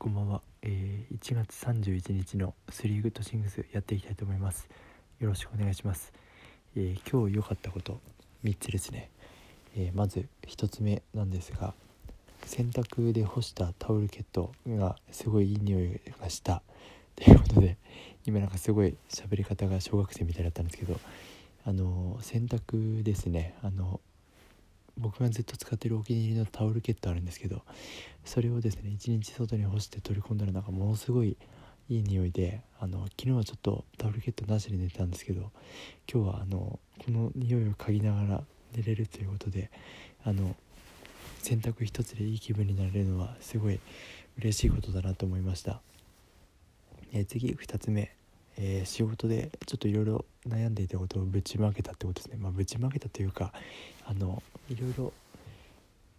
こんばんは、えー、1月31日のスリーグッドシングスやっていきたいと思います。よろしくお願いします、えー、今日良かったこと3つですね、えー、まず1つ目なんですが洗濯で干したタオルケットがすごいいい匂いがした。ということで今なんかすごい喋り方が小学生みたいだったんですけどあの洗濯ですね。あの僕がずっと使ってるお気に入りのタオルケットあるんですけどそれをですね一日外に干して取り込んだらなんかものすごいいい匂いであの昨日はちょっとタオルケットなしで寝たんですけど今日はあのこの匂いを嗅ぎながら寝れるということであの洗濯一つでいい気分になれるのはすごい嬉しいことだなと思いました、え、次2つ目。えー、仕事でちょっといろいろ悩んでいたことをぶちまけたってことですね、まあ、ぶちまけたというかあのいろいろ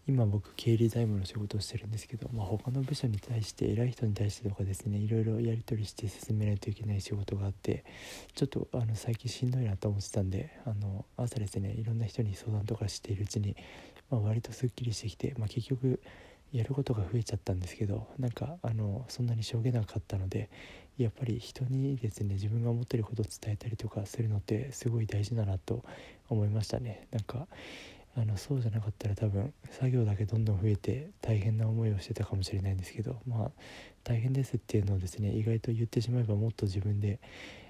今僕経理財務の仕事をしてるんですけど、まあ、他の部署に対して偉い人に対してとかですねいろいろやり取りして進めないといけない仕事があってちょっとあの最近しんどいなと思ってたんであの朝ですねいろんな人に相談とかしているうちに、まあ、割とすっきりしてきて、まあ、結局やることが増えちゃったんですけどなんかあのそんなにしょげなかったのでやっぱり人にですね自分が思ってることを伝えたりとかするのってすごい大事だなと思いましたね。なんかあのそうじゃなかったら多分作業だけどんどん増えて大変な思いをしてたかもしれないんですけどまあ大変ですっていうのをですね意外と言ってしまえばもっと自分で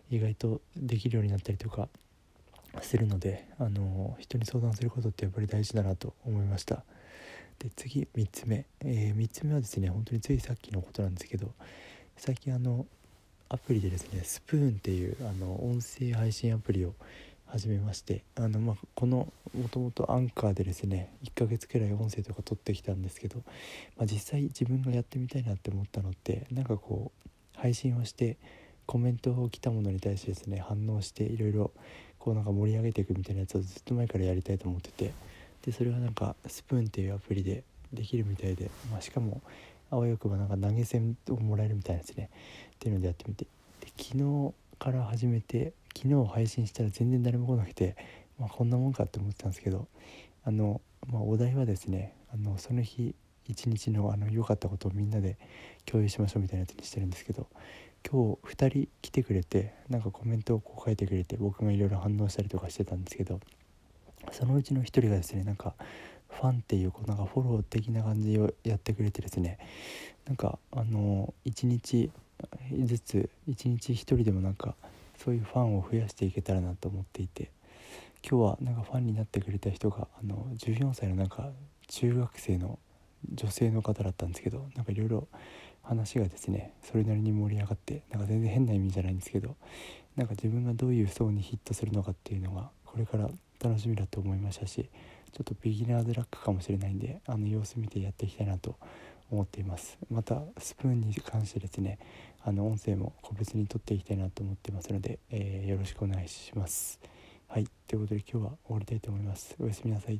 意外とできるようになったりとかするのであの人に相談することってやっぱり大事だなと思いました。で次3つ目、えー、3つ目はですね本当についさっきのことなんですけど最近あのアプリでですねスプーンっていうあの音声配信アプリを始めましてあの、まあ、このもともとアンカーでですね1ヶ月くらい音声とか撮ってきたんですけど、まあ、実際自分がやってみたいなって思ったのってなんかこう配信をしてコメントを来たものに対してですね反応していろいろこうなんか盛り上げていくみたいなやつをずっと前からやりたいと思っててでそれはなんかスプーンっていうアプリでできるみたいで、まあ、しかもあわよくばなんか投げ銭をもらえるみたいなですね。っていうのでやってみて。で昨日から始めて昨日配信したら全然誰も来なくて、まあ、こんなもんかって思ってたんですけどあの、まあ、お題はですねあのその日一日のあの良かったことをみんなで共有しましょうみたいなやつにしてるんですけど今日2人来てくれてなんかコメントをこう書いてくれて僕がいろいろ反応したりとかしてたんですけどそのうちの1人がですねなんかファンっていうこうなんかフォロー的な感じをやってくれてですねなんかあの1日ずつ1日1人でもなんかそういうファンを増やしていけたらなと思っていて今日はなんかファンになってくれた人があの14歳のなんか中学生の女性の方だったんですけどなんかいろいろ話がですねそれなりに盛り上がってなんか全然変な意味じゃないんですけどなんか自分がどういう層にヒットするのかっていうのがこれから楽しみだと思いましたしちょっとビギナーズラックかもしれないんであの様子見てやっていきたいなと思っています。またスプーンに関してですねあの音声も個別に撮っていきたいなと思ってますので、えー、よろしくお願いします。はい。ということで今日は終わりたいと思います。おやすみなさい。